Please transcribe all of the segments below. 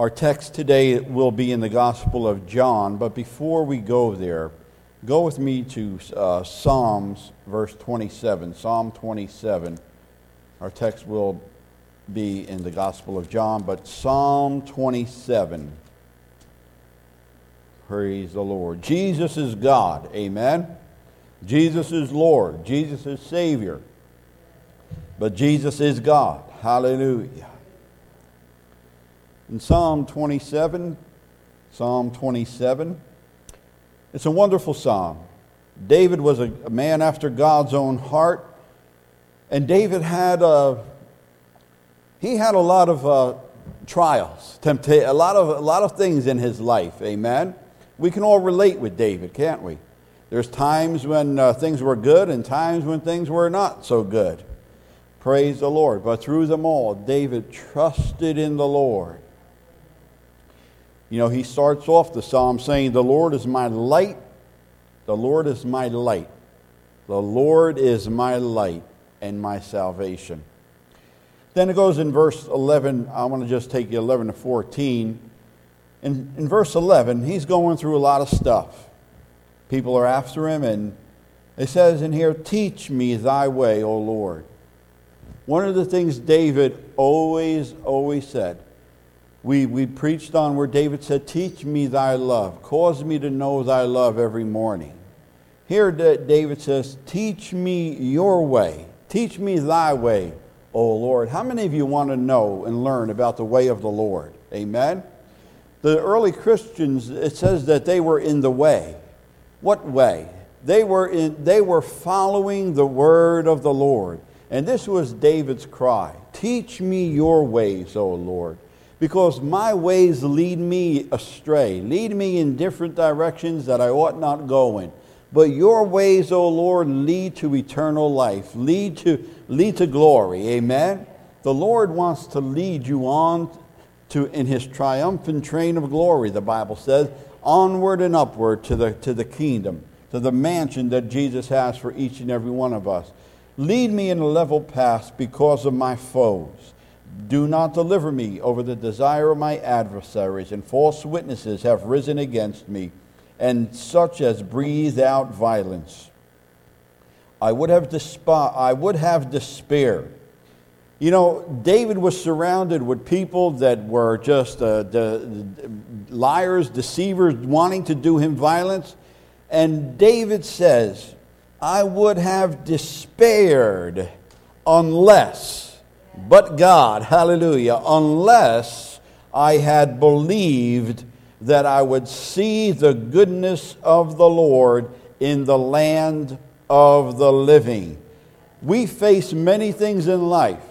Our text today will be in the Gospel of John, but before we go there, go with me to uh, Psalms, verse 27. Psalm 27. Our text will be in the Gospel of John, but Psalm 27. Praise the Lord. Jesus is God. Amen. Jesus is Lord. Jesus is Savior. But Jesus is God. Hallelujah. In Psalm 27, Psalm 27, it's a wonderful psalm. David was a, man after God's own heart, and David had a, he had a lot of uh, trials, tempta- a lot of a lot of things in his life. Amen. We can all relate with David, can't we? There's times when uh, things were good and times when things were not so good. Praise the Lord. But through them all, David trusted in the Lord. You know, he starts off the psalm saying, The Lord is my light. The Lord is my light. The Lord is my light and my salvation. Then it goes in verse 11. I want to just take you 11 to 14. In, in verse 11, he's going through a lot of stuff. People are after him, and it says in here, Teach me thy way, O Lord. One of the things David always, always said, we, we preached on where David said, Teach me thy love. Cause me to know thy love every morning. Here David says, Teach me your way. Teach me thy way, O Lord. How many of you want to know and learn about the way of the Lord? Amen? The early Christians, it says that they were in the way. What way? They were, in, they were following the word of the Lord. And this was David's cry Teach me your ways, O Lord because my ways lead me astray, lead me in different directions that I ought not go in. But your ways, O Lord, lead to eternal life, lead to, lead to glory. Amen? The Lord wants to lead you on to, in his triumphant train of glory, the Bible says, onward and upward to the, to the kingdom, to the mansion that Jesus has for each and every one of us. Lead me in a level path because of my foes. Do not deliver me over the desire of my adversaries, and false witnesses have risen against me, and such as breathe out violence. I would have, desp- I would have despaired. You know, David was surrounded with people that were just uh, de- liars, deceivers, wanting to do him violence. And David says, I would have despaired unless but God, hallelujah, unless I had believed that I would see the goodness of the Lord in the land of the living. We face many things in life,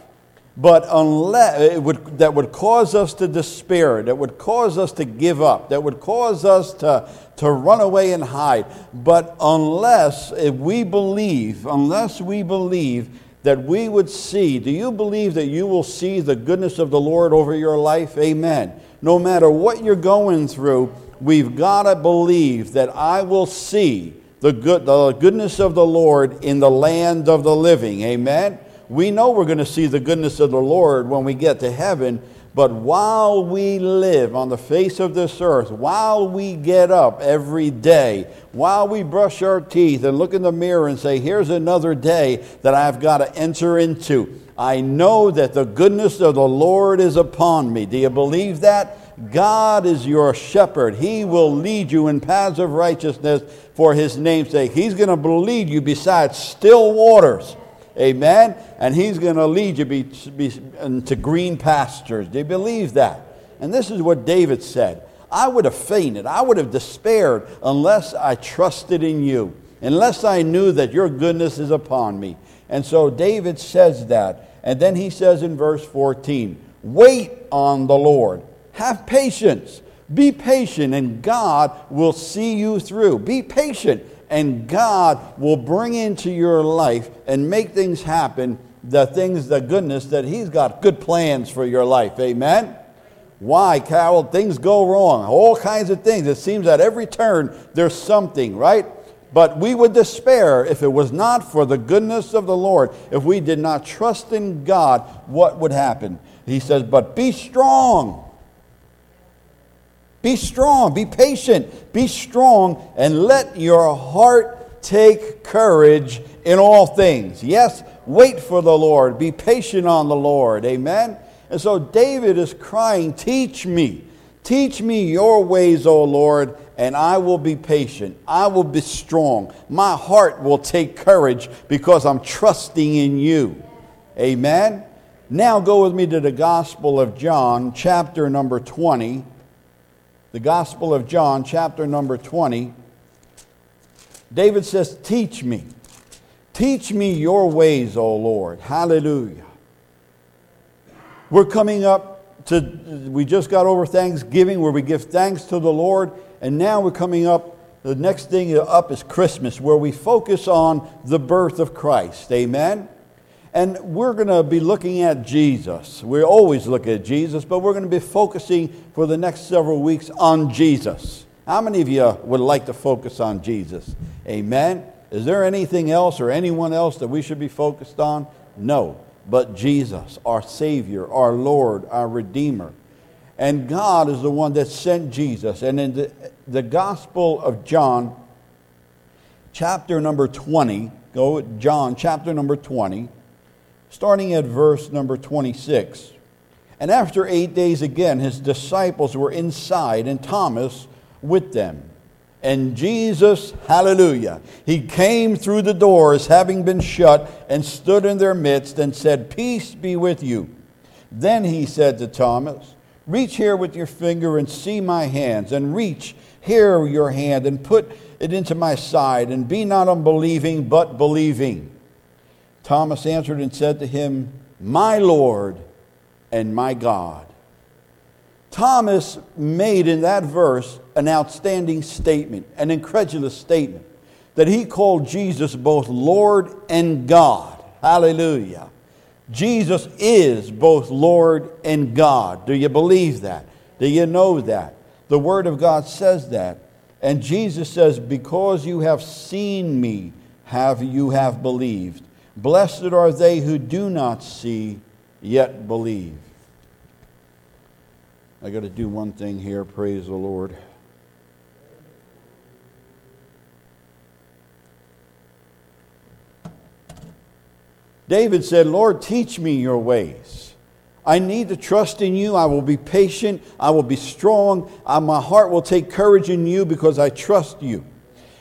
but unless would, that would cause us to despair, that would cause us to give up, that would cause us to, to run away and hide. But unless if we believe, unless we believe that we would see. Do you believe that you will see the goodness of the Lord over your life? Amen. No matter what you're going through, we've got to believe that I will see the, good, the goodness of the Lord in the land of the living. Amen. We know we're going to see the goodness of the Lord when we get to heaven, but while we live on the face of this earth, while we get up every day, while we brush our teeth and look in the mirror and say, Here's another day that I've got to enter into, I know that the goodness of the Lord is upon me. Do you believe that? God is your shepherd. He will lead you in paths of righteousness for his name's sake. He's going to lead you beside still waters. Amen? And he's going to lead you be, be, into green pastures. Do you believe that? And this is what David said I would have fainted, I would have despaired unless I trusted in you, unless I knew that your goodness is upon me. And so David says that. And then he says in verse 14, Wait on the Lord, have patience. Be patient, and God will see you through. Be patient and God will bring into your life and make things happen, the things, the goodness that He's got good plans for your life. Amen? Why, Carol? Things go wrong. All kinds of things. It seems at every turn there's something, right? But we would despair if it was not for the goodness of the Lord. If we did not trust in God, what would happen? He says, But be strong Be strong, be patient, be strong, and let your heart take courage in all things. Yes, wait for the Lord, be patient on the Lord. Amen. And so David is crying, Teach me, teach me your ways, O Lord, and I will be patient. I will be strong. My heart will take courage because I'm trusting in you. Amen. Now go with me to the Gospel of John, chapter number 20 the Gospel of John, chapter number 20, David says, Teach me. Teach me your ways, O Lord. Hallelujah. We're coming up to, we just got over Thanksgiving where we give thanks to the Lord, and now we're coming up, the next thing up is Christmas where we focus on the birth of Christ. Amen. And we're going to be looking at Jesus. We always look at Jesus, but we're going to be focusing for the next several weeks on Jesus. How many of you would like to focus on Jesus? Amen. Is there anything else or anyone else that we should be focused on? No, but Jesus, our Savior, our Lord, our Redeemer. And God is the one that sent Jesus. And in the, the Gospel of John, chapter number 20, go John chapter number 20 starting at verse number 26. And after eight days again, his disciples were inside, and Thomas with them. And Jesus, hallelujah, he came through the doors, having been shut, and stood in their midst, and said, Peace be with you. Then he said to Thomas, Reach here with your finger and see my hands, and reach here your hand and put it into my side, and be not unbelieving, but believing. Thomas answered and said to him, My Lord and my God. Thomas made in that verse an outstanding statement, an incredulous statement, that he called Jesus both Lord and God. Hallelujah. Jesus is both Lord and God. Do you believe that? Do you know that? The Word of God says that. And Jesus says, Because you have seen me, have you have believed. Blessed are they who do not see, yet believe. I got to do one thing here. Praise the Lord. David said, Lord, teach me your ways. I need to trust in you. I will be patient. I will be strong. I, my heart will take courage in you because I trust you.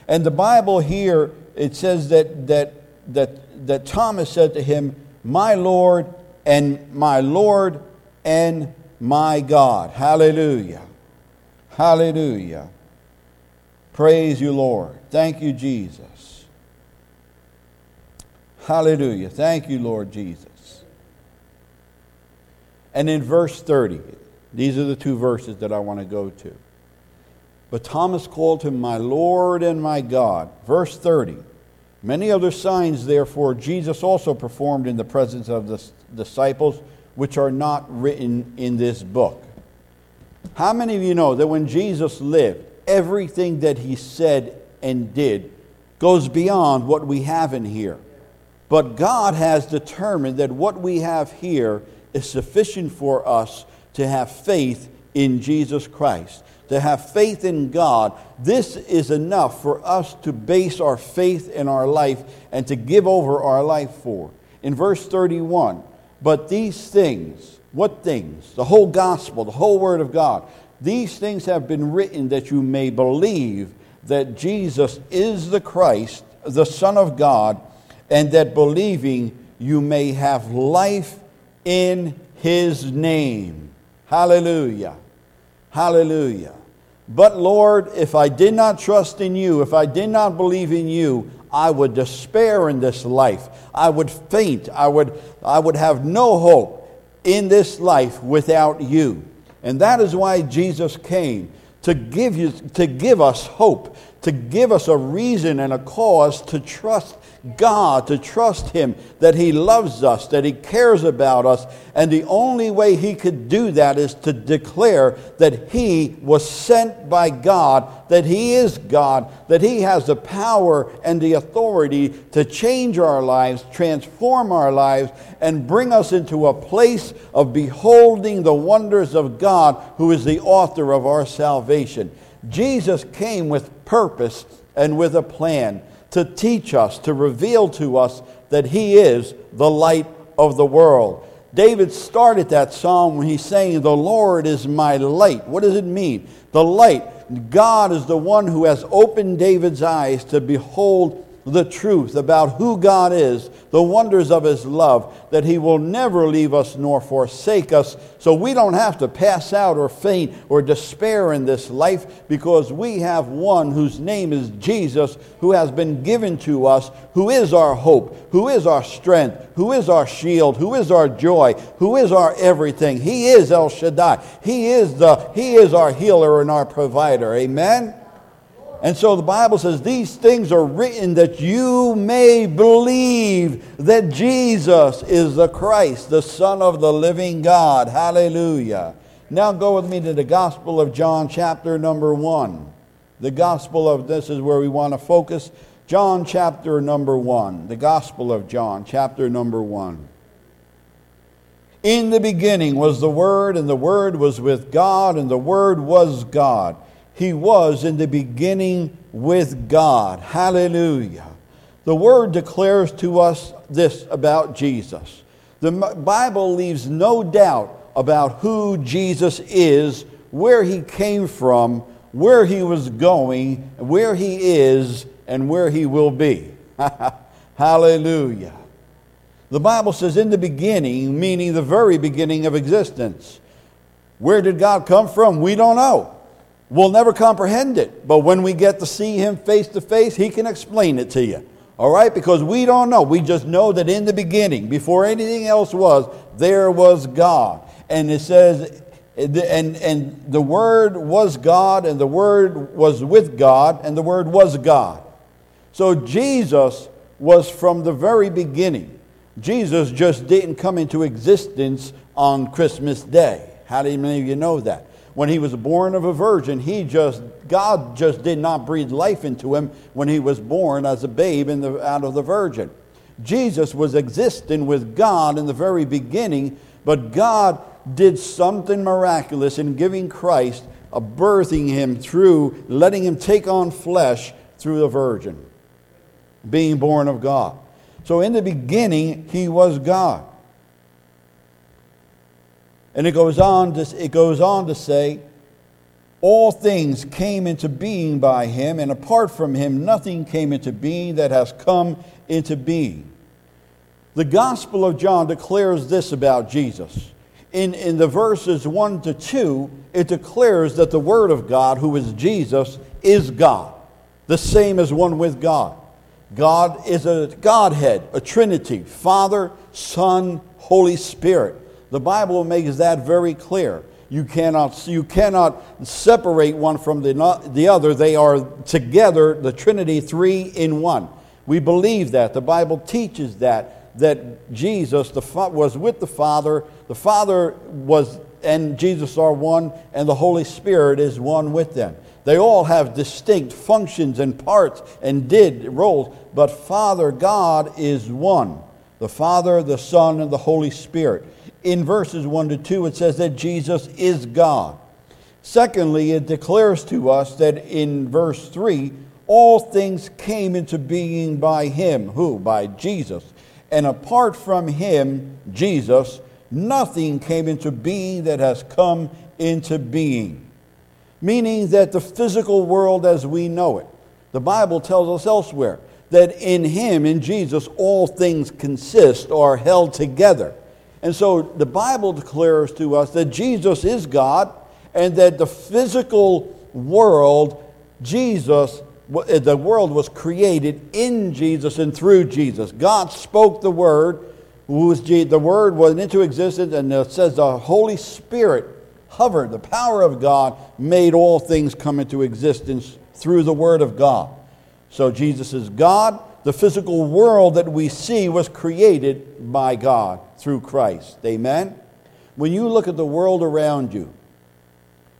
And the Bible here, it says that, that, that that Thomas said to him, My Lord and my Lord and my God. Hallelujah. Hallelujah. Praise you, Lord. Thank you, Jesus. Hallelujah. Thank you, Lord Jesus. And in verse 30, these are the two verses that I want to go to. But Thomas called him my Lord and my God. Verse 30. Many other signs, therefore, Jesus also performed in the presence of the disciples, which are not written in this book. How many of you know that when Jesus lived, everything that he said and did goes beyond what we have in here? But God has determined that what we have here is sufficient for us to have faith in Jesus Christ to have faith in God, this is enough for us to base our faith in our life and to give over our life for. In verse 31, but these things, what things? The whole gospel, the whole word of God. These things have been written that you may believe that Jesus is the Christ, the Son of God, and that believing you may have life in his name. Hallelujah. Hallelujah. But Lord, if I did not trust in you, if I did not believe in you, I would despair in this life. I would faint. I would, I would have no hope in this life without you. And that is why Jesus came to give, you, to give us hope, to give us a reason and a cause to trust God, to trust Him, that He loves us, that He cares about us. And the only way He could do that is to declare that He was sent by God, that He is God, that He has the power and the authority to change our lives, transform our lives, and bring us into a place of beholding the wonders of God, who is the author of our salvation. Jesus came with purpose and with a plan to teach us, to reveal to us that He is the light of the world. David started that psalm when he's saying, The Lord is my light. What does it mean? The light. God is the one who has opened David's eyes to behold the truth about who God is, the wonders of His love, that He will never leave us nor forsake us. So we don't have to pass out or faint or despair in this life because we have one whose name is Jesus, who has been given to us, who is our hope, who is our strength, who is our shield, who is our joy, who is our everything. He is El Shaddai. He is, the, he is our healer and our provider. Amen? And so the Bible says these things are written that you may believe that Jesus is the Christ, the Son of the living God. Hallelujah. Now go with me to the Gospel of John, chapter number one. The Gospel of this is where we want to focus. John, chapter number one. The Gospel of John, chapter number one. In the beginning was the Word, and the Word was with God, and the Word was God. He was in the beginning with God. Hallelujah. The word declares to us this about Jesus. The Bible leaves no doubt about who Jesus is, where he came from, where he was going, where he is, and where he will be. Hallelujah. The Bible says, in the beginning, meaning the very beginning of existence. Where did God come from? We don't know. We'll never comprehend it, but when we get to see him face to face, he can explain it to you. All right? Because we don't know. We just know that in the beginning, before anything else was, there was God. And it says, and, and the Word was God, and the Word was with God, and the Word was God. So Jesus was from the very beginning. Jesus just didn't come into existence on Christmas Day. How do many of you know that? When he was born of a virgin, he just, God just did not breathe life into him when he was born as a babe in the, out of the virgin. Jesus was existing with God in the very beginning, but God did something miraculous in giving Christ, a birthing him through, letting him take on flesh through the virgin, being born of God. So in the beginning, he was God. And it goes on to, it goes on to say, all things came into being by him, and apart from him, nothing came into being that has come into being. The Gospel of John declares this about Jesus. In, in the verses 1 to 2, it declares that the Word of God, who is Jesus, is God, the same as one with God. God is a Godhead, a Trinity, Father, Son, Holy Spirit. The Bible makes that very clear. You cannot, you cannot separate one from the, the other. They are together, the Trinity, three in one. We believe that. The Bible teaches that, that Jesus the, was with the Father. The Father was, and Jesus are one, and the Holy Spirit is one with them. They all have distinct functions and parts and did roles, but Father God is one the Father, the Son, and the Holy Spirit in verses 1 to 2, it says that Jesus is God. Secondly, it declares to us that in verse 3, all things came into being by him. Who? By Jesus. And apart from him, Jesus, nothing came into being that has come into being. Meaning that the physical world as we know it, the Bible tells us elsewhere that in him, in Jesus, all things consist or are held together. And so the Bible declares to us that Jesus is God and that the physical world, Jesus, eh, the world was created in Jesus and through Jesus. God spoke the Word, the Word went into existence, and it says the Holy Spirit hovered. The power of God made all things come into existence through the Word of God. So Jesus is God. The physical world that we see was created by God through Christ. Amen? When you look at the world around you,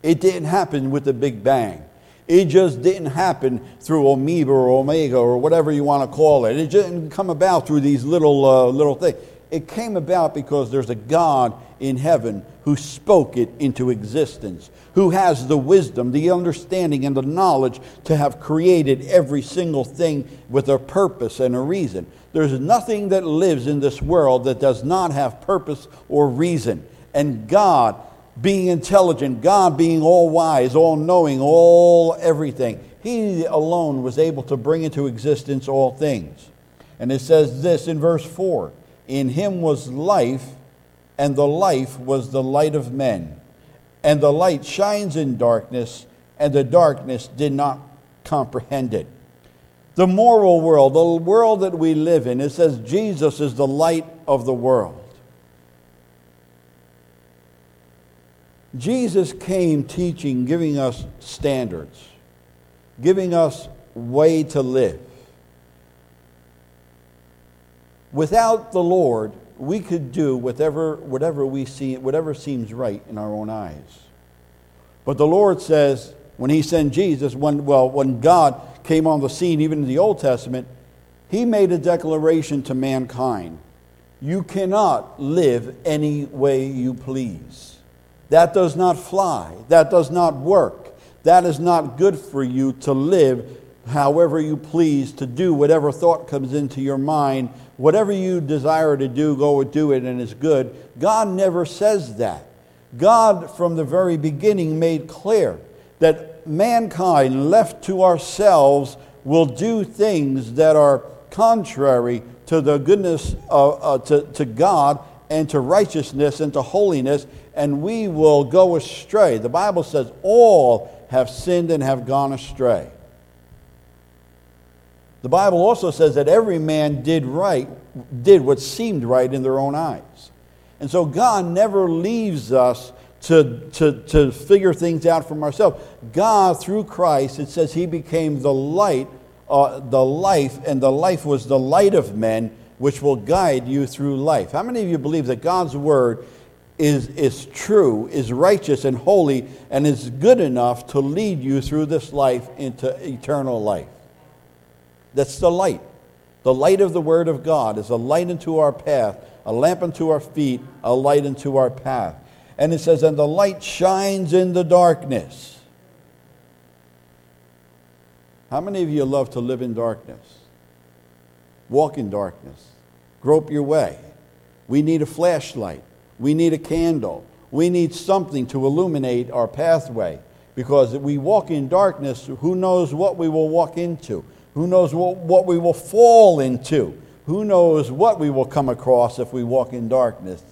it didn't happen with the Big Bang. It just didn't happen through amoeba or omega or whatever you want to call it. It didn't come about through these little, uh, little things. It came about because there's a God in heaven who spoke it into existence, who has the wisdom, the understanding, and the knowledge to have created every single thing with a purpose and a reason. There's nothing that lives in this world that does not have purpose or reason. And God being intelligent, God being all wise, all knowing, all everything. He alone was able to bring into existence all things. And it says this in verse 4 In him was life, and the life was the light of men. And the light shines in darkness, and the darkness did not comprehend it. The moral world, the world that we live in, it says Jesus is the light of the world. Jesus came teaching, giving us standards, giving us way to live. Without the Lord, we could do whatever, whatever we see, whatever seems right in our own eyes. But the Lord says, when He sent Jesus, when, well, when God came on the scene, even in the Old Testament, He made a declaration to mankind You cannot live any way you please. That does not fly. That does not work. That is not good for you to live however you please, to do whatever thought comes into your mind. Whatever you desire to do, go and do it, and it's good. God never says that. God, from the very beginning, made clear that mankind, left to ourselves, will do things that are contrary to the goodness of, uh, to, to God and to righteousness and to holiness, and we will go astray. The Bible says all have sinned and have gone astray. The Bible also says that every man did right, did what seemed right in their own eyes. And so God never leaves us to, to, to figure things out from ourselves. God, through Christ, it says he became the light, uh, the life, and the life was the light of men which will guide you through life. How many of you believe that God's word is, is true, is righteous and holy, and is good enough to lead you through this life into eternal life? That's the light. The light of the word of God is a light into our path, a lamp unto our feet, a light into our path. And it says, and the light shines in the darkness. How many of you love to live in darkness? Walk in darkness. Grope your way. We need a flashlight. We need a candle. We need something to illuminate our pathway because if we walk in darkness, who knows what we will walk into? Who knows what, what we will fall into? Who knows what we will come across if we walk in darkness?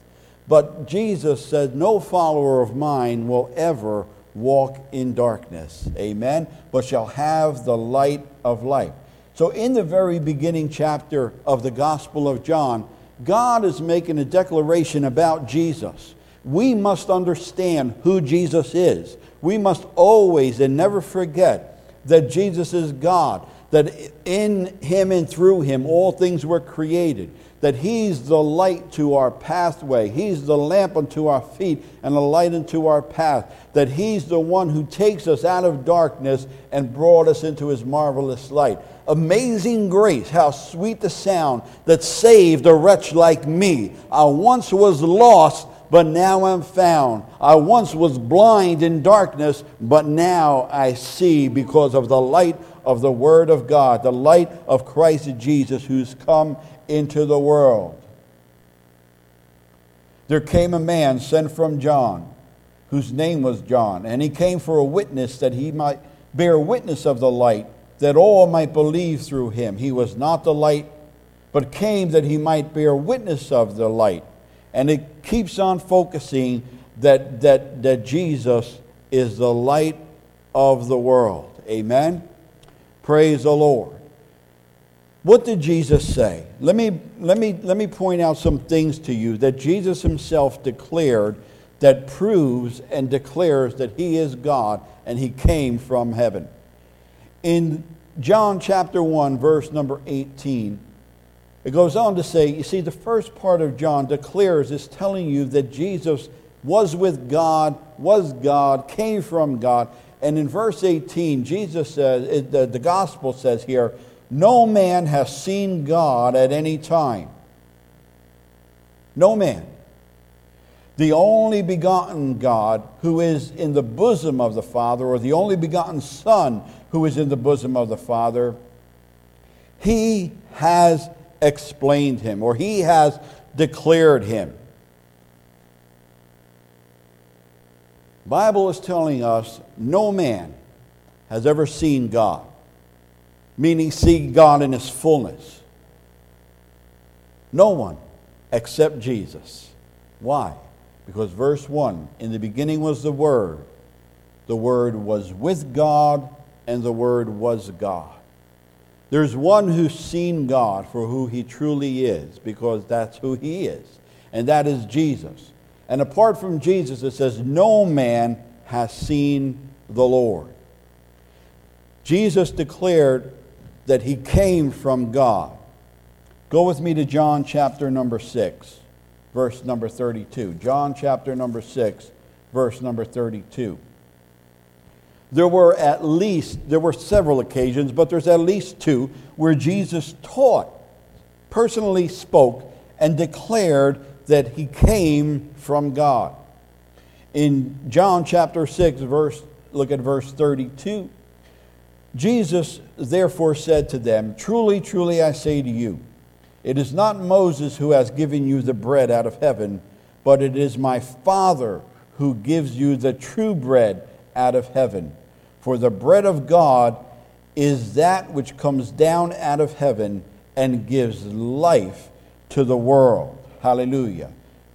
But Jesus said, No follower of mine will ever walk in darkness. Amen. But shall have the light of life. So, in the very beginning chapter of the Gospel of John, God is making a declaration about Jesus. We must understand who Jesus is. We must always and never forget that Jesus is God, that in Him and through Him all things were created, that He's the light to our pathway, He's the lamp unto our feet and a light unto our path, that He's the one who takes us out of darkness and brought us into His marvelous light. Amazing grace, how sweet the sound that saved a wretch like me. I once was lost, but now I'm found. I once was blind in darkness, but now I see because of the light of the Word of God, the light of Christ Jesus who's come into the world. There came a man sent from John, whose name was John, and he came for a witness that he might bear witness of the light that all might believe through him. He was not the light, but came that he might bear witness of the light. And it keeps on focusing that, that, that Jesus is the light of the world. Amen? Praise the Lord. What did Jesus say? Let me, let, me, let me point out some things to you that Jesus himself declared that proves and declares that he is God and he came from heaven. In John chapter 1, verse number 18, it goes on to say, you see, the first part of John declares, is telling you that Jesus was with God, was God, came from God. And in verse 18, Jesus says, the, the gospel says here, no man has seen God at any time. No man. The only begotten God who is in the bosom of the Father, or the only begotten Son who is in the bosom of the Father, he has explained him or he has declared him. Bible is telling us no man has ever seen God, meaning see God in his fullness. No one except Jesus. Why? Because verse 1 In the beginning was the Word, the Word was with God, and the Word was God. There's one who's seen God for who he truly is, because that's who he is, and that is Jesus. And apart from Jesus, it says, No man has seen the Lord. Jesus declared that he came from God. Go with me to John chapter number 6, verse number 32. John chapter number 6, verse number 32 there were at least, there were several occasions, but there's at least two where Jesus taught, personally spoke, and declared that he came from God. In John chapter 6, verse, look at verse 32. Jesus therefore said to them, Truly, truly, I say to you, it is not Moses who has given you the bread out of heaven, but it is my Father who gives you the true bread out of heaven. For the bread of God is that which comes down out of heaven and gives life to the world. Hallelujah.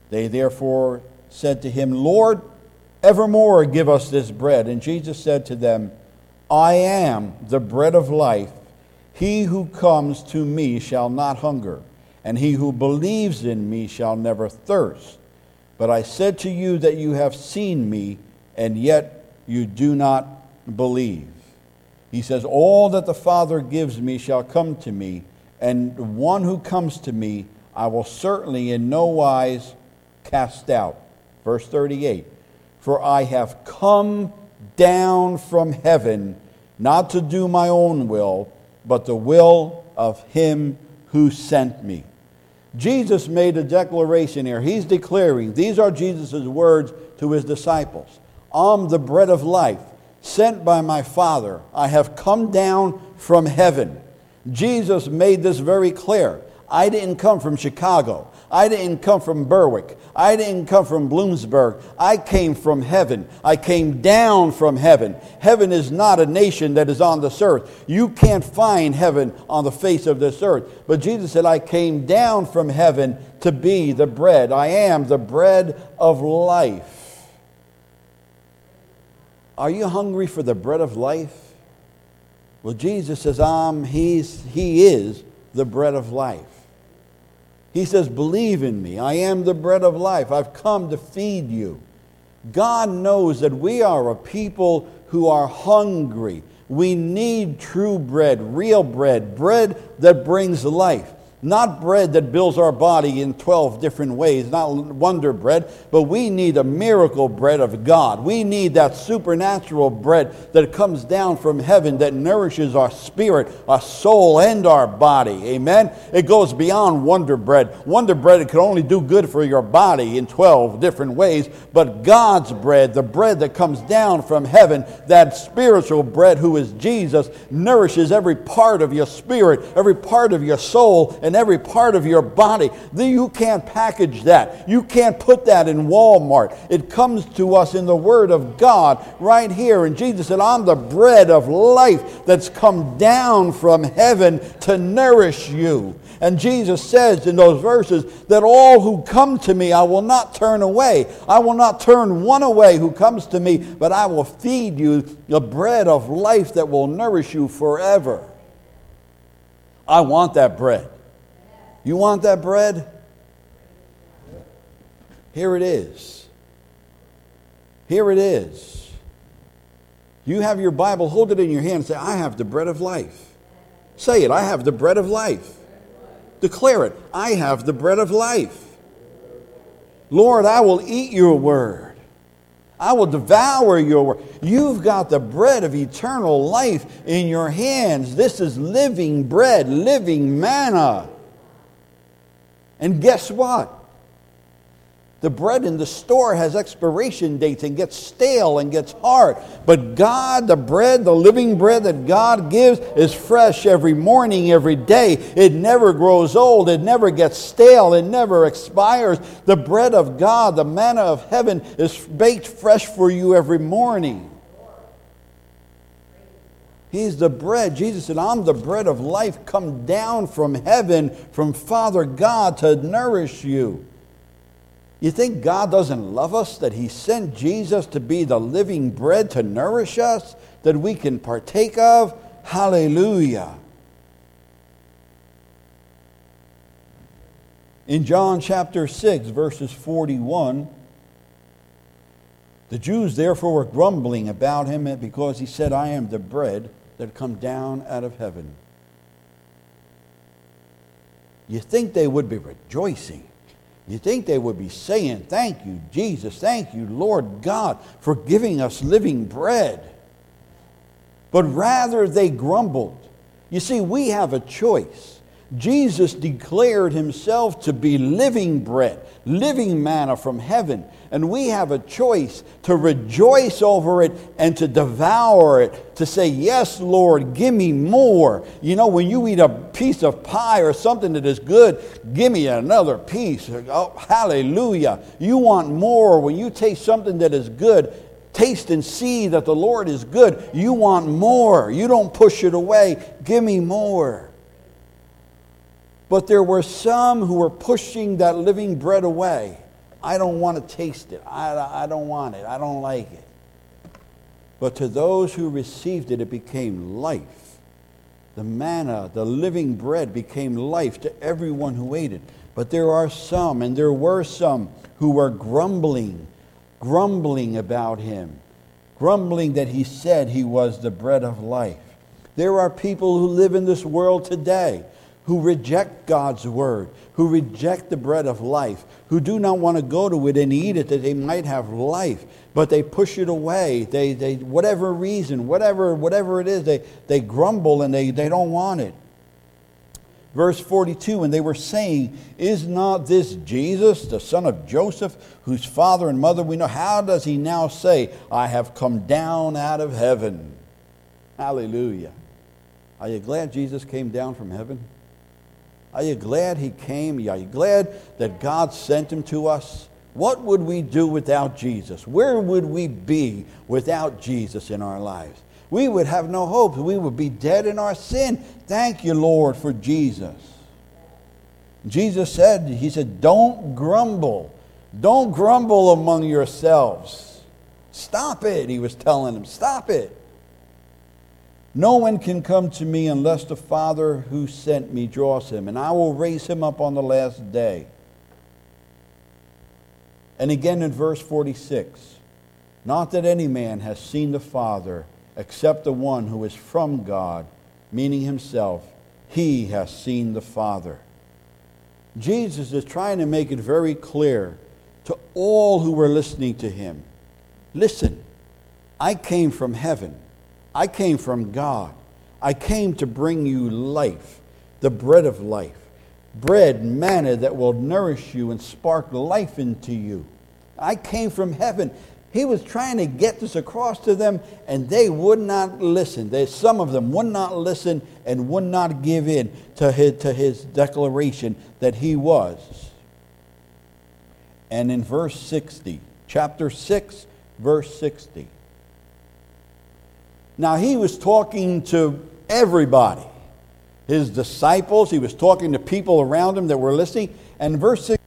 They therefore said to him, Lord, evermore give us this bread. And Jesus said to them, I am the bread of life. He who comes to me shall not hunger, and he who believes in me shall never thirst. But I said to you that you have seen me, and yet you do not believe. He says, All that the Father gives me shall come to me, and one who comes to me I will certainly in no wise cast out. Verse 38 For I have come down from heaven not to do my own will, but the will of him who sent me. Jesus made a declaration here. He's declaring, these are Jesus' words to his disciples I'm the bread of life, sent by my Father. I have come down from heaven. Jesus made this very clear. I didn't come from Chicago. I didn't come from Berwick. I didn't come from Bloomsburg. I came from heaven. I came down from heaven. Heaven is not a nation that is on this earth. You can't find heaven on the face of this earth. But Jesus said, I came down from heaven to be the bread. I am the bread of life. Are you hungry for the bread of life? Well, Jesus says, um, he's, He is the bread of life. He says, Believe in me. I am the bread of life. I've come to feed you. God knows that we are a people who are hungry. We need true bread, real bread, bread that brings life. Not bread that builds our body in 12 different ways, not wonder bread, but we need a miracle bread of God. We need that supernatural bread that comes down from heaven that nourishes our spirit, our soul, and our body. Amen? It goes beyond wonder bread. Wonder bread can only do good for your body in 12 different ways, but God's bread, the bread that comes down from heaven, that spiritual bread who is Jesus, nourishes every part of your spirit, every part of your soul, and every part of your body. You can't package that. You can't put that in Walmart. It comes to us in the Word of God right here. And Jesus said, I'm the bread of life that's come down from heaven to nourish you. And Jesus says in those verses that all who come to me I will not turn away. I will not turn one away who comes to me, but I will feed you the bread of life that will nourish you forever. I want that bread. You want that bread? Here it is. Here it is. You have your Bible, hold it in your hand and say, I have the bread of life. Say it, I have the bread of life. Declare it, I have the bread of life. Lord, I will eat your word. I will devour your word. You've got the bread of eternal life in your hands. This is living bread, living manna. And guess what? The bread in the store has expiration dates and gets stale and gets hard. But God, the bread, the living bread that God gives, is fresh every morning, every day. It never grows old. It never gets stale. It never expires. The bread of God, the manna of heaven, is baked fresh for you every morning. He's the bread. Jesus said, I'm the bread of life come down from heaven, from Father God to nourish you. You think God doesn't love us, that He sent Jesus to be the living bread to nourish us, that we can partake of? Hallelujah. In John chapter 6, verses 41, the Jews therefore were grumbling about him because he said, I am the bread that come down out of heaven. You think they would be rejoicing you think they would be saying, Thank you, Jesus. Thank you, Lord God, for giving us living bread. But rather they grumbled. You see, we have a choice. Jesus declared himself to be living bread, living manna from heaven. And we have a choice to rejoice over it and to devour it, to say, Yes, Lord, give me more. You know, when you eat a piece of pie or something that is good, give me another piece. Oh, hallelujah. You want more. When you taste something that is good, taste and see that the Lord is good. You want more. You don't push it away. Give me more. But there were some who were pushing that living bread away. I don't want to taste it. I, I don't want it. I don't like it. But to those who received it, it became life. The manna, the living bread, became life to everyone who ate it. But there are some, and there were some, who were grumbling, grumbling about him, grumbling that he said he was the bread of life. There are people who live in this world today who reject God's word, who reject the bread of life, who do not want to go to it and eat it that they might have life, but they push it away. They, they whatever reason, whatever, whatever it is, they, they grumble and they, they don't want it. Verse 42, and they were saying, Is not this Jesus, the son of Joseph, whose father and mother we know? How does he now say, I have come down out of heaven? Hallelujah. Are you glad Jesus came down from heaven? Are you glad he came? Are you glad that God sent him to us? What would we do without Jesus? Where would we be without Jesus in our lives? We would have no hope. We would be dead in our sin. Thank you, Lord, for Jesus. Jesus said, He said, Don't grumble. Don't grumble among yourselves. Stop it, he was telling them. Stop it. No one can come to me unless the Father who sent me draws him, and I will raise him up on the last day. And again in verse 46 Not that any man has seen the Father except the one who is from God, meaning himself. He has seen the Father. Jesus is trying to make it very clear to all who were listening to him listen, I came from heaven. I came from God. I came to bring you life, the bread of life, bread, manna that will nourish you and spark life into you. I came from heaven. He was trying to get this across to them, and they would not listen. They, some of them would not listen and would not give in to his, to his declaration that he was. And in verse 60, chapter 6, verse 60, now, he was talking to everybody his disciples, he was talking to people around him that were listening. And verse 6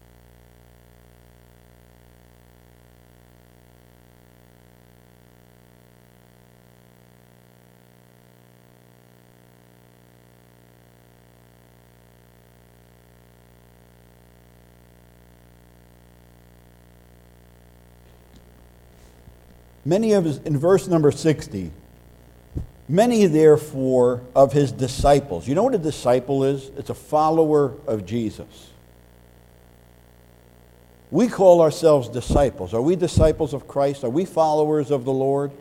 Many of his, in verse number 60, Many, therefore, of his disciples. You know what a disciple is? It's a follower of Jesus. We call ourselves disciples. Are we disciples of Christ? Are we followers of the Lord?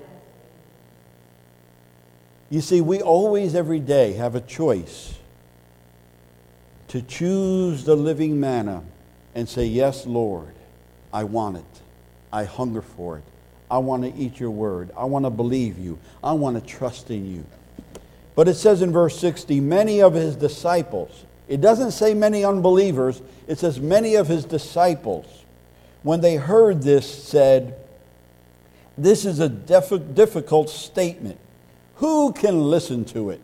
You see, we always, every day, have a choice to choose the living manna and say, Yes, Lord, I want it. I hunger for it. I want to eat your word. I want to believe you. I want to trust in you. But it says in verse 60, many of his disciples, it doesn't say many unbelievers, it says many of his disciples, when they heard this, said, This is a difficult statement. Who can listen to it?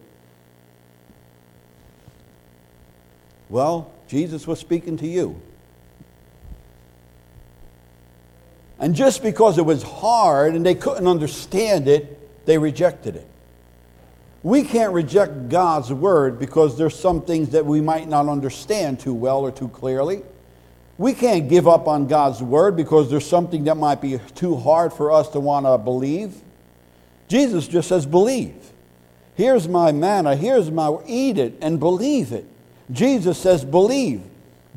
Well, Jesus was speaking to you. And just because it was hard and they couldn't understand it, they rejected it. We can't reject God's word because there's some things that we might not understand too well or too clearly. We can't give up on God's word because there's something that might be too hard for us to want to believe. Jesus just says, believe. Here's my manna, here's my, eat it and believe it. Jesus says, believe.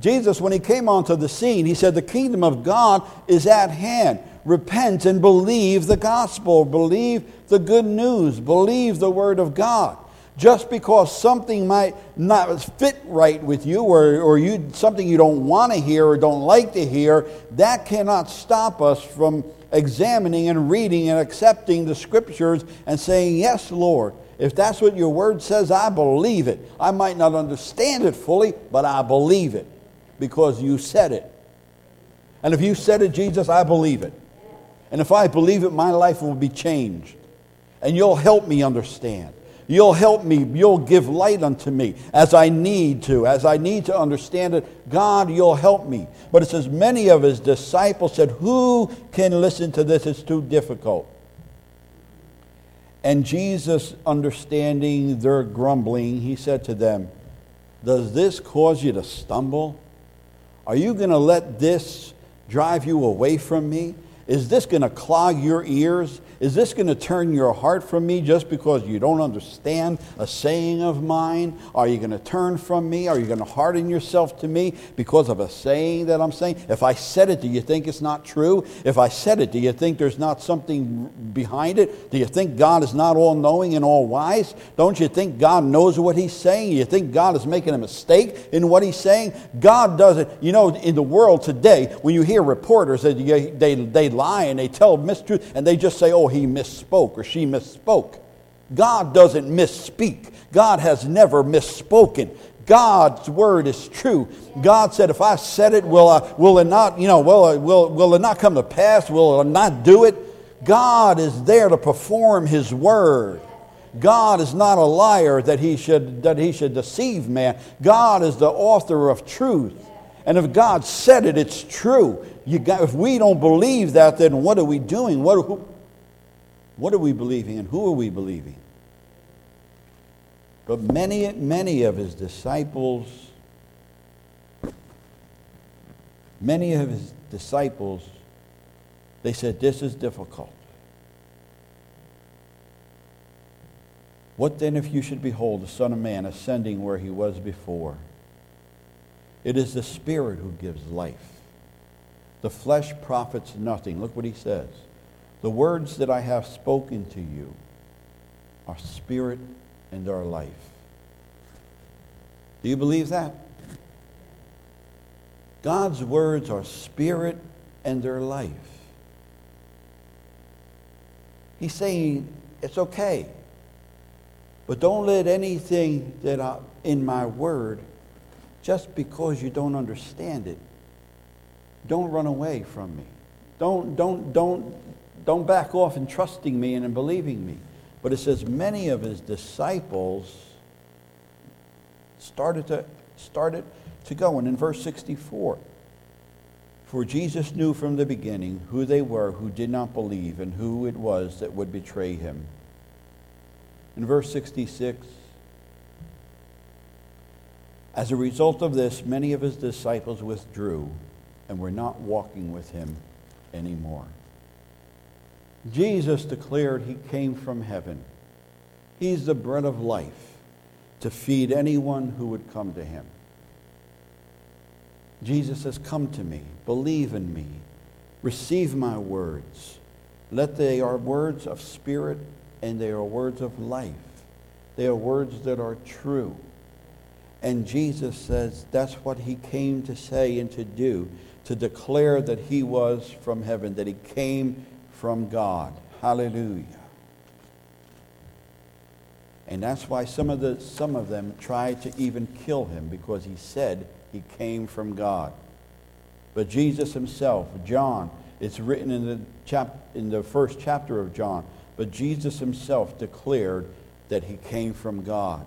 Jesus, when he came onto the scene, he said, The kingdom of God is at hand. Repent and believe the gospel. Believe the good news. Believe the word of God. Just because something might not fit right with you or, or you, something you don't want to hear or don't like to hear, that cannot stop us from examining and reading and accepting the scriptures and saying, Yes, Lord, if that's what your word says, I believe it. I might not understand it fully, but I believe it because you said it. And if you said it, Jesus, I believe it. And if I believe it, my life will be changed. And you'll help me understand. You'll help me. You'll give light unto me as I need to, as I need to understand it. God, you'll help me. But it says, many of his disciples said, Who can listen to this? It's too difficult. And Jesus, understanding their grumbling, he said to them, Does this cause you to stumble? Are you going to let this drive you away from me? Is this going to clog your ears? Is this going to turn your heart from me just because you don't understand a saying of mine? Are you going to turn from me? Are you going to harden yourself to me because of a saying that I'm saying? If I said it, do you think it's not true? If I said it, do you think there's not something behind it? Do you think God is not all knowing and all wise? Don't you think God knows what He's saying? Do You think God is making a mistake in what He's saying? God doesn't. You know, in the world today, when you hear reporters, they, they, they lie and they tell mistruth and they just say, oh, he misspoke or she misspoke. God doesn't misspeak. God has never misspoken. God's word is true. God said, if I said it, will, I, will it not, you know, will, will, will it not come to pass? Will it not do it? God is there to perform his word. God is not a liar that he should, that he should deceive man. God is the author of truth. And if God said it, it's true. Got, if we don't believe that, then what are we doing? What, what are we believing and who are we believing? But many, many of his disciples, many of his disciples, they said, This is difficult. What then if you should behold the Son of Man ascending where he was before? It is the Spirit who gives life. The flesh profits nothing. Look what he says. The words that I have spoken to you are spirit and are life. Do you believe that? God's words are spirit and their life. He's saying it's okay. But don't let anything that I, in my word, just because you don't understand it, don't run away from me. Don't, don't, don't, don't back off in trusting me and in believing me. But it says many of his disciples started to, started to go. And in verse 64, for Jesus knew from the beginning who they were who did not believe and who it was that would betray him. In verse 66, as a result of this, many of his disciples withdrew and were not walking with him anymore. Jesus declared he came from heaven. He's the bread of life to feed anyone who would come to him. Jesus says, Come to me, believe in me, receive my words. Let they are words of spirit and they are words of life. They are words that are true. And Jesus says that's what he came to say and to do, to declare that he was from heaven, that he came from God. Hallelujah. And that's why some of, the, some of them tried to even kill him because he said he came from God. But Jesus himself, John, it's written in the, chap, in the first chapter of John, but Jesus himself declared that he came from God.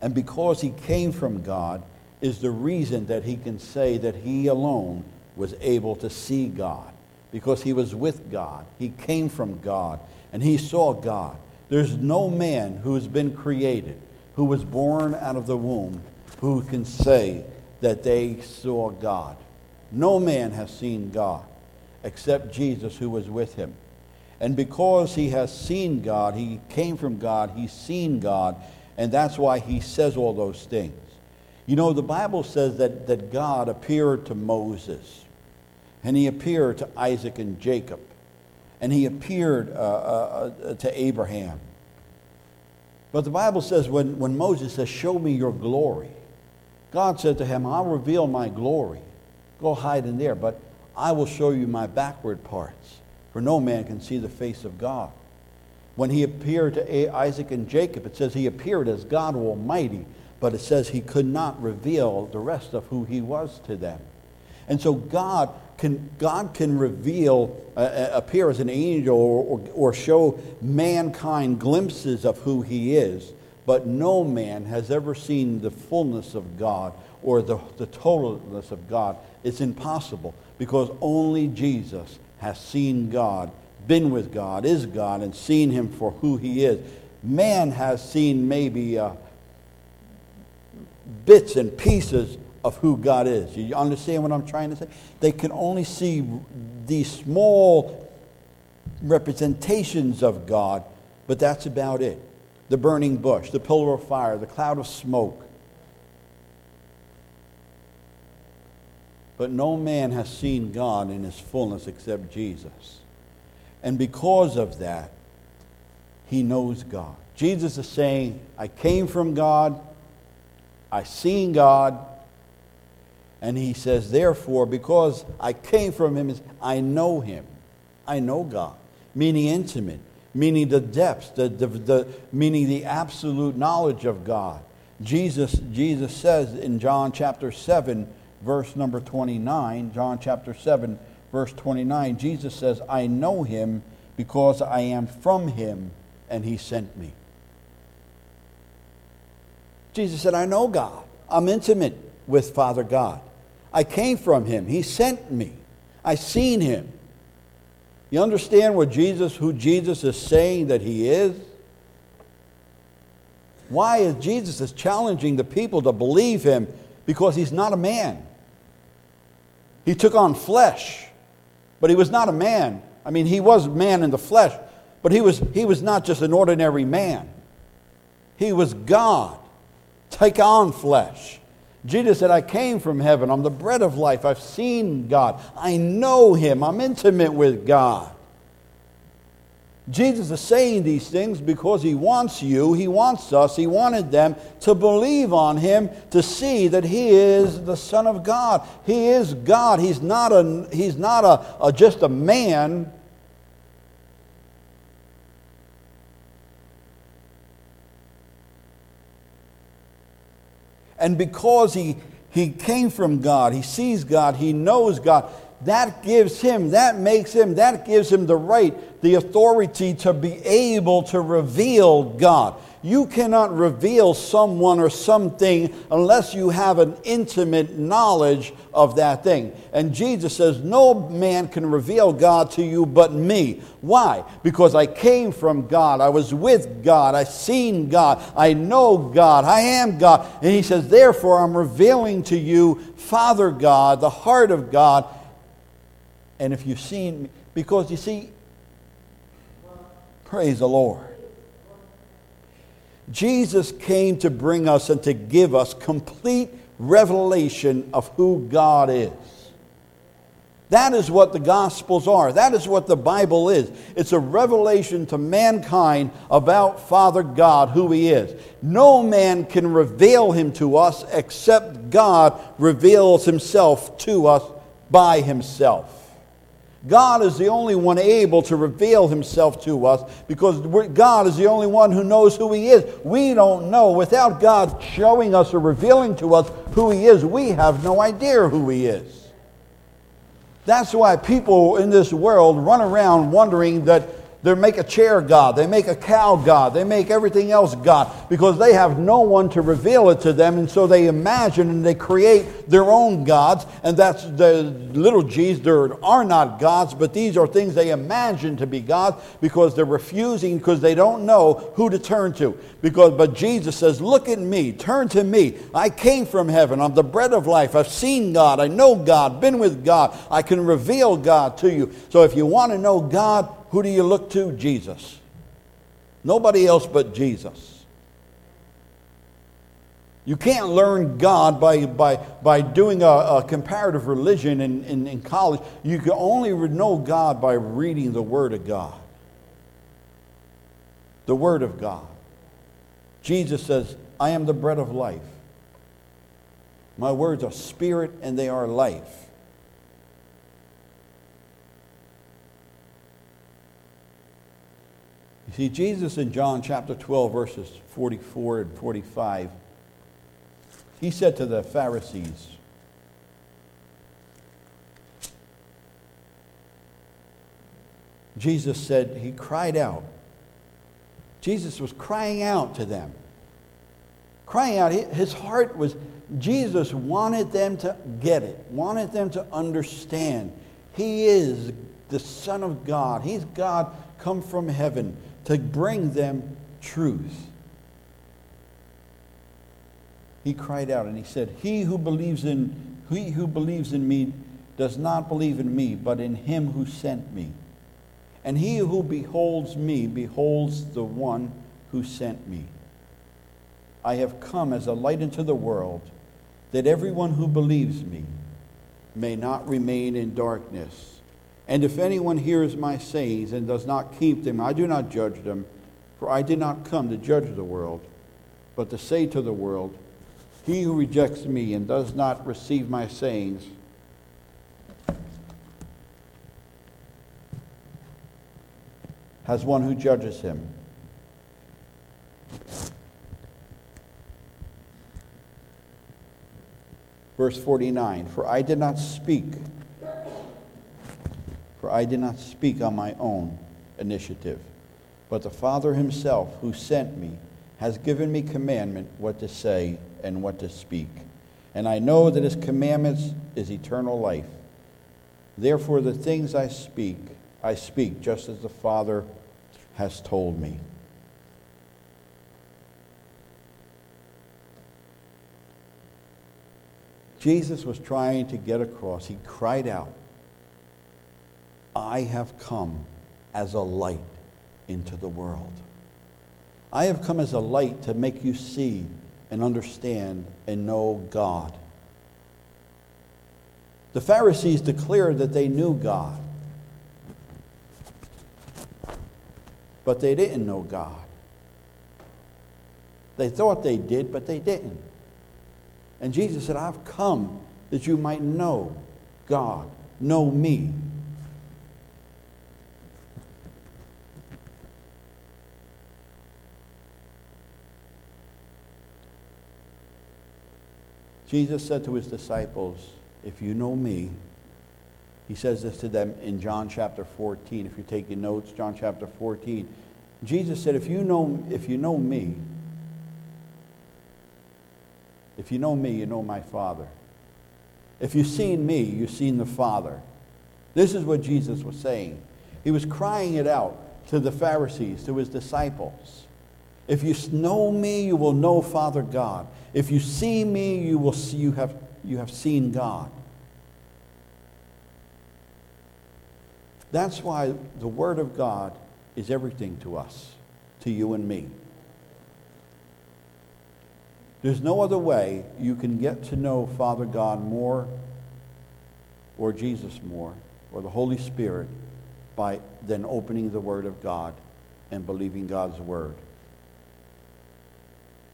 And because he came from God is the reason that he can say that he alone was able to see God. Because he was with God. He came from God. And he saw God. There's no man who has been created, who was born out of the womb, who can say that they saw God. No man has seen God except Jesus who was with him. And because he has seen God, he came from God, he's seen God, and that's why he says all those things. You know, the Bible says that, that God appeared to Moses, and he appeared to Isaac and Jacob, and he appeared uh, uh, uh, to Abraham. But the Bible says when, when Moses says, Show me your glory, God said to him, I'll reveal my glory. Go hide in there, but I will show you my backward parts, for no man can see the face of God. When he appeared to Isaac and Jacob, it says he appeared as God Almighty, but it says he could not reveal the rest of who he was to them. And so God can, God can reveal, uh, uh appear as an angel or, or, or show mankind glimpses of who he is, but no man has ever seen the fullness of God or the, the totalness of God. It's impossible because only Jesus has seen God, been with God, is God, and seen him for who he is. Man has seen maybe uh, bits and pieces of who God is. You understand what I'm trying to say? They can only see these small representations of God, but that's about it. The burning bush, the pillar of fire, the cloud of smoke. But no man has seen God in his fullness except Jesus. And because of that, he knows God. Jesus is saying, I came from God, I seen God, and he says, therefore, because I came from him, I know him. I know God, meaning intimate, meaning the depths, the, the, the, meaning the absolute knowledge of God. Jesus, Jesus says in John chapter 7, verse number 29, John chapter 7, verse 29, Jesus says, I know him because I am from him and he sent me. Jesus said, I know God. I'm intimate with Father God. I came from him. He sent me. I seen him. You understand what Jesus, who Jesus is saying that he is? Why is Jesus is challenging the people to believe him? Because he's not a man. He took on flesh, but he was not a man. I mean, he was man in the flesh, but he was, he was not just an ordinary man. He was God. Take on flesh. Jesus said, I came from heaven. I'm the bread of life. I've seen God. I know him. I'm intimate with God. Jesus is saying these things because he wants you, he wants us, he wanted them to believe on him, to see that he is the Son of God. He is God. He's not, a, he's not a, a just a man. And because he, he came from God, he sees God, he knows God, that gives him, that makes him, that gives him the right, the authority to be able to reveal God. You cannot reveal someone or something unless you have an intimate knowledge of that thing. And Jesus says, No man can reveal God to you but me. Why? Because I came from God. I was with God. I seen God. I know God. I am God. And he says, Therefore, I'm revealing to you Father God, the heart of God. And if you've seen, me, because you see, praise the Lord. Jesus came to bring us and to give us complete revelation of who God is. That is what the Gospels are. That is what the Bible is. It's a revelation to mankind about Father God, who He is. No man can reveal Him to us except God reveals Himself to us by Himself. God is the only one able to reveal himself to us because God is the only one who knows who he is. We don't know. Without God showing us or revealing to us who he is, we have no idea who he is. That's why people in this world run around wondering that they make a chair God, they make a cow God, they make everything else God because they have no one to reveal it to them, and so they imagine and they create their own gods, and that's the little g's. There are not gods, but these are things they imagine to be gods because they're refusing because they don't know who to turn to. Because but Jesus says, "Look at me, turn to me. I came from heaven. I'm the bread of life. I've seen God. I know God. Been with God. I can reveal God to you. So if you want to know God." Who do you look to? Jesus. Nobody else but Jesus. You can't learn God by, by, by doing a, a comparative religion in, in, in college. You can only know God by reading the Word of God. The Word of God. Jesus says, I am the bread of life. My words are spirit and they are life. You see, Jesus in John chapter 12, verses 44 and 45, he said to the Pharisees, Jesus said, He cried out. Jesus was crying out to them. Crying out. His heart was, Jesus wanted them to get it, wanted them to understand. He is the Son of God. He's God come from heaven to bring them truth. He cried out and he said, He who believes in he who believes in me does not believe in me, but in him who sent me. And he who beholds me beholds the one who sent me. I have come as a light into the world, that everyone who believes me may not remain in darkness. And if anyone hears my sayings and does not keep them, I do not judge them, for I did not come to judge the world, but to say to the world, He who rejects me and does not receive my sayings, has one who judges him. Verse 49 For I did not speak for I did not speak on my own initiative, but the Father himself who sent me has given me commandment what to say and what to speak. And I know that his commandments is eternal life. Therefore the things I speak, I speak just as the Father has told me. Jesus was trying to get across. He cried out, I have come as a light into the world. I have come as a light to make you see and understand and know God. The Pharisees declared that they knew God, but they didn't know God. They thought they did, but they didn't. And Jesus said, I've come that you might know God, know me. Jesus said to his disciples, If you know me, he says this to them in John chapter 14. If you're taking notes, John chapter 14. Jesus said, If you know, if you know me, if you know me, you know my Father. If you've seen me, you've seen the Father. This is what Jesus was saying. He was crying it out to the Pharisees, to his disciples. If you know me, you will know Father God. If you see me, you will see you have, you have seen God. That's why the Word of God is everything to us, to you and me. There's no other way you can get to know Father God more or Jesus more or the Holy Spirit by than opening the Word of God and believing God's Word.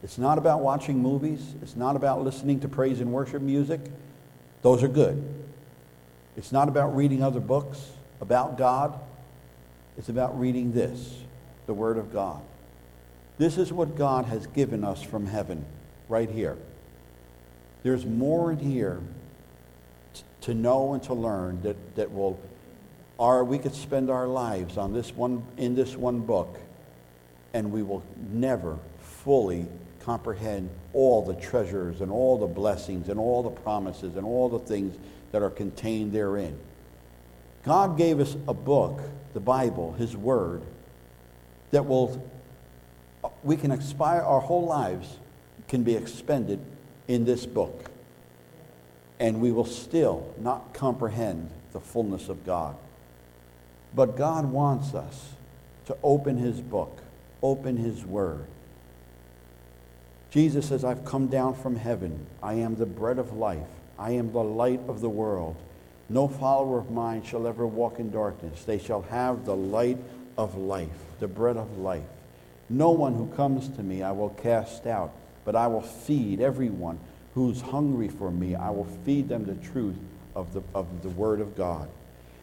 It's not about watching movies. It's not about listening to praise and worship music. Those are good. It's not about reading other books about God. It's about reading this, the Word of God. This is what God has given us from heaven, right here. There's more in here t- to know and to learn that, that will, our, we could spend our lives on this one, in this one book, and we will never fully comprehend all the treasures and all the blessings and all the promises and all the things that are contained therein. God gave us a book, the Bible, His Word, that will, we can expire, our whole lives can be expended in this book. And we will still not comprehend the fullness of God. But God wants us to open His book, open His Word. Jesus says, I've come down from heaven. I am the bread of life. I am the light of the world. No follower of mine shall ever walk in darkness. They shall have the light of life, the bread of life. No one who comes to me I will cast out, but I will feed everyone who's hungry for me. I will feed them the truth of the, of the word of God.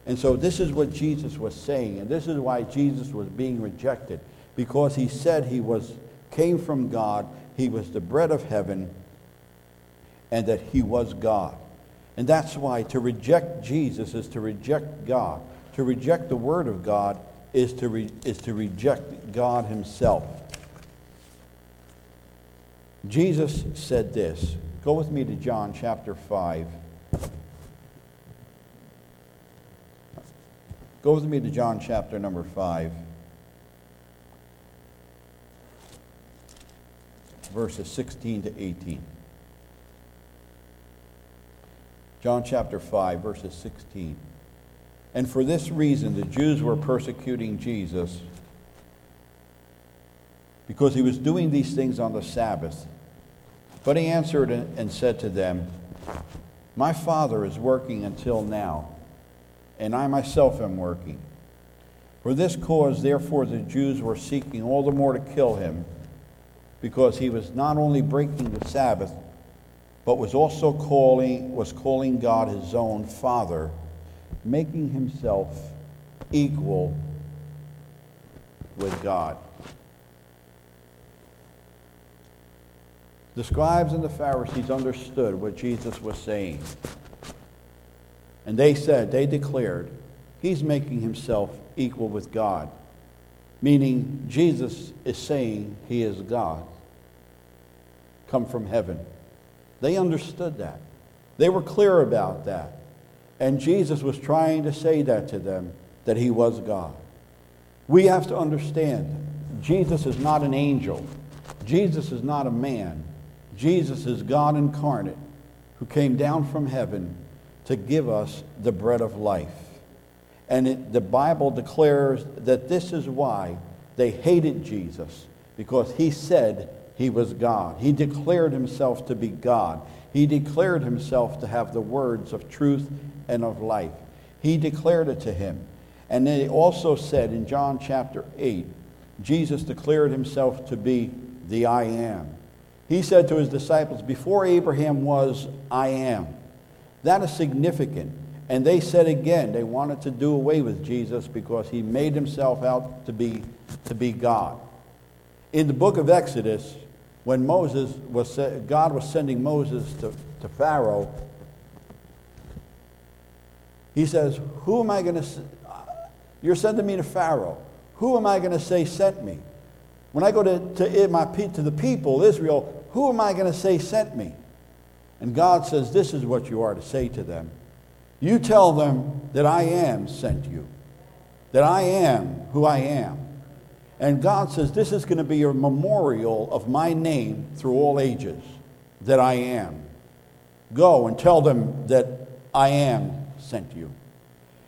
And so this is what Jesus was saying, and this is why Jesus was being rejected, because he said he was came from God, he was the bread of heaven, and that he was God. And that's why to reject Jesus is to reject God. To reject the Word of God is to, re- is to reject God Himself. Jesus said this. Go with me to John chapter 5. Go with me to John chapter number 5. Verses 16 to 18. John chapter 5, verses 16. And for this reason, the Jews were persecuting Jesus because he was doing these things on the Sabbath. But he answered and said to them, My Father is working until now, and I myself am working. For this cause, therefore, the Jews were seeking all the more to kill him, because he was not only breaking the Sabbath, but was also calling, was calling God his own Father, making himself equal with God. The scribes and the Pharisees understood what Jesus was saying. And they said, they declared, he's making himself equal with God. Meaning, Jesus is saying he is God, come from heaven. They understood that. They were clear about that. And Jesus was trying to say that to them, that he was God. We have to understand Jesus is not an angel. Jesus is not a man. Jesus is God incarnate who came down from heaven to give us the bread of life. And it, the Bible declares that this is why they hated Jesus, because he said he was God. He declared himself to be God. He declared himself to have the words of truth and of life. He declared it to him. And then he also said in John chapter 8, Jesus declared himself to be the I am. He said to his disciples, Before Abraham was, I am. That is significant. And they said again, they wanted to do away with Jesus because he made himself out to be, to be God. In the book of Exodus, when Moses was, God was sending Moses to, to Pharaoh, he says, Who am I going to, you're sending me to Pharaoh. Who am I going to say sent me? When I go to, to, my, to the people, Israel, who am I going to say sent me? And God says, This is what you are to say to them. You tell them that I am sent you, that I am who I am. And God says, This is going to be a memorial of my name through all ages, that I am. Go and tell them that I am sent you.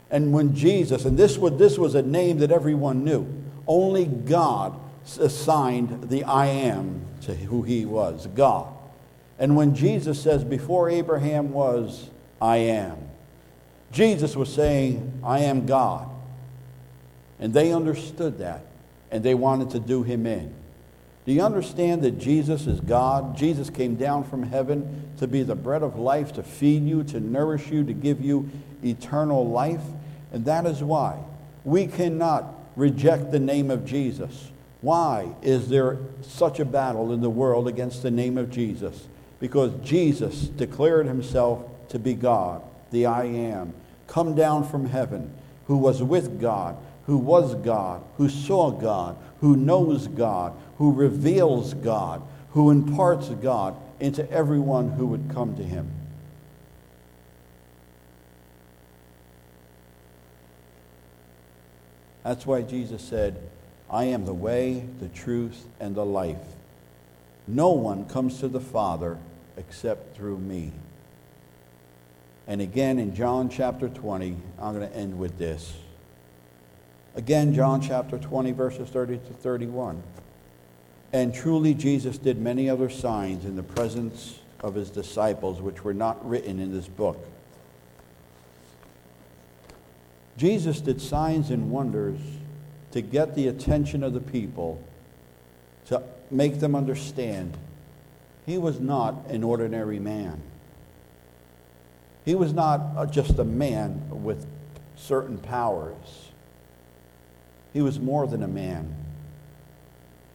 And when Jesus, and this was, this was a name that everyone knew, only God assigned the I am to who he was, God. And when Jesus says, Before Abraham was, I am, Jesus was saying, I am God. And they understood that, and they wanted to do him in. Do you understand that Jesus is God? Jesus came down from heaven to be the bread of life, to feed you, to nourish you, to give you eternal life. And that is why we cannot reject the name of Jesus. Why is there such a battle in the world against the name of Jesus? Because Jesus declared himself to be God, the I am, come down from heaven, who was with God, who was God, who saw God, who knows God, who reveals God, who imparts God into everyone who would come to him. That's why Jesus said, I am the way, the truth, and the life. No one comes to the Father except through me. And again in John chapter 20, I'm going to end with this. Again, John chapter 20, verses 30 to 31. And truly, Jesus did many other signs in the presence of his disciples, which were not written in this book. Jesus did signs and wonders to get the attention of the people, to make them understand he was not an ordinary man. He was not uh, just a man with certain powers. He was more than a man.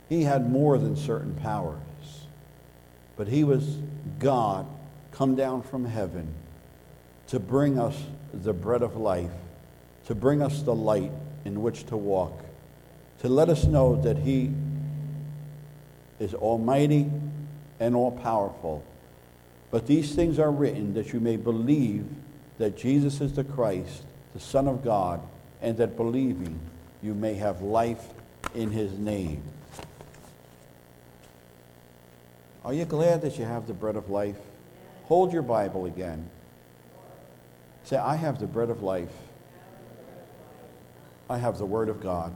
He had more than certain powers. But he was God come down from heaven to bring us the bread of life, to bring us the light in which to walk, to let us know that he is almighty and all powerful. But these things are written that you may believe that Jesus is the Christ, the Son of God, and that believing you may have life in his name. Are you glad that you have the bread of life? Hold your Bible again. Say, I have the bread of life. I have the Word of God.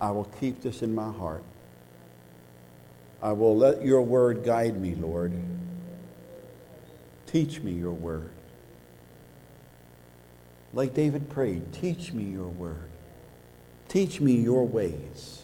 I will keep this in my heart. I will let your word guide me, Lord. Teach me your word. Like David prayed, teach me your word. Teach me your ways.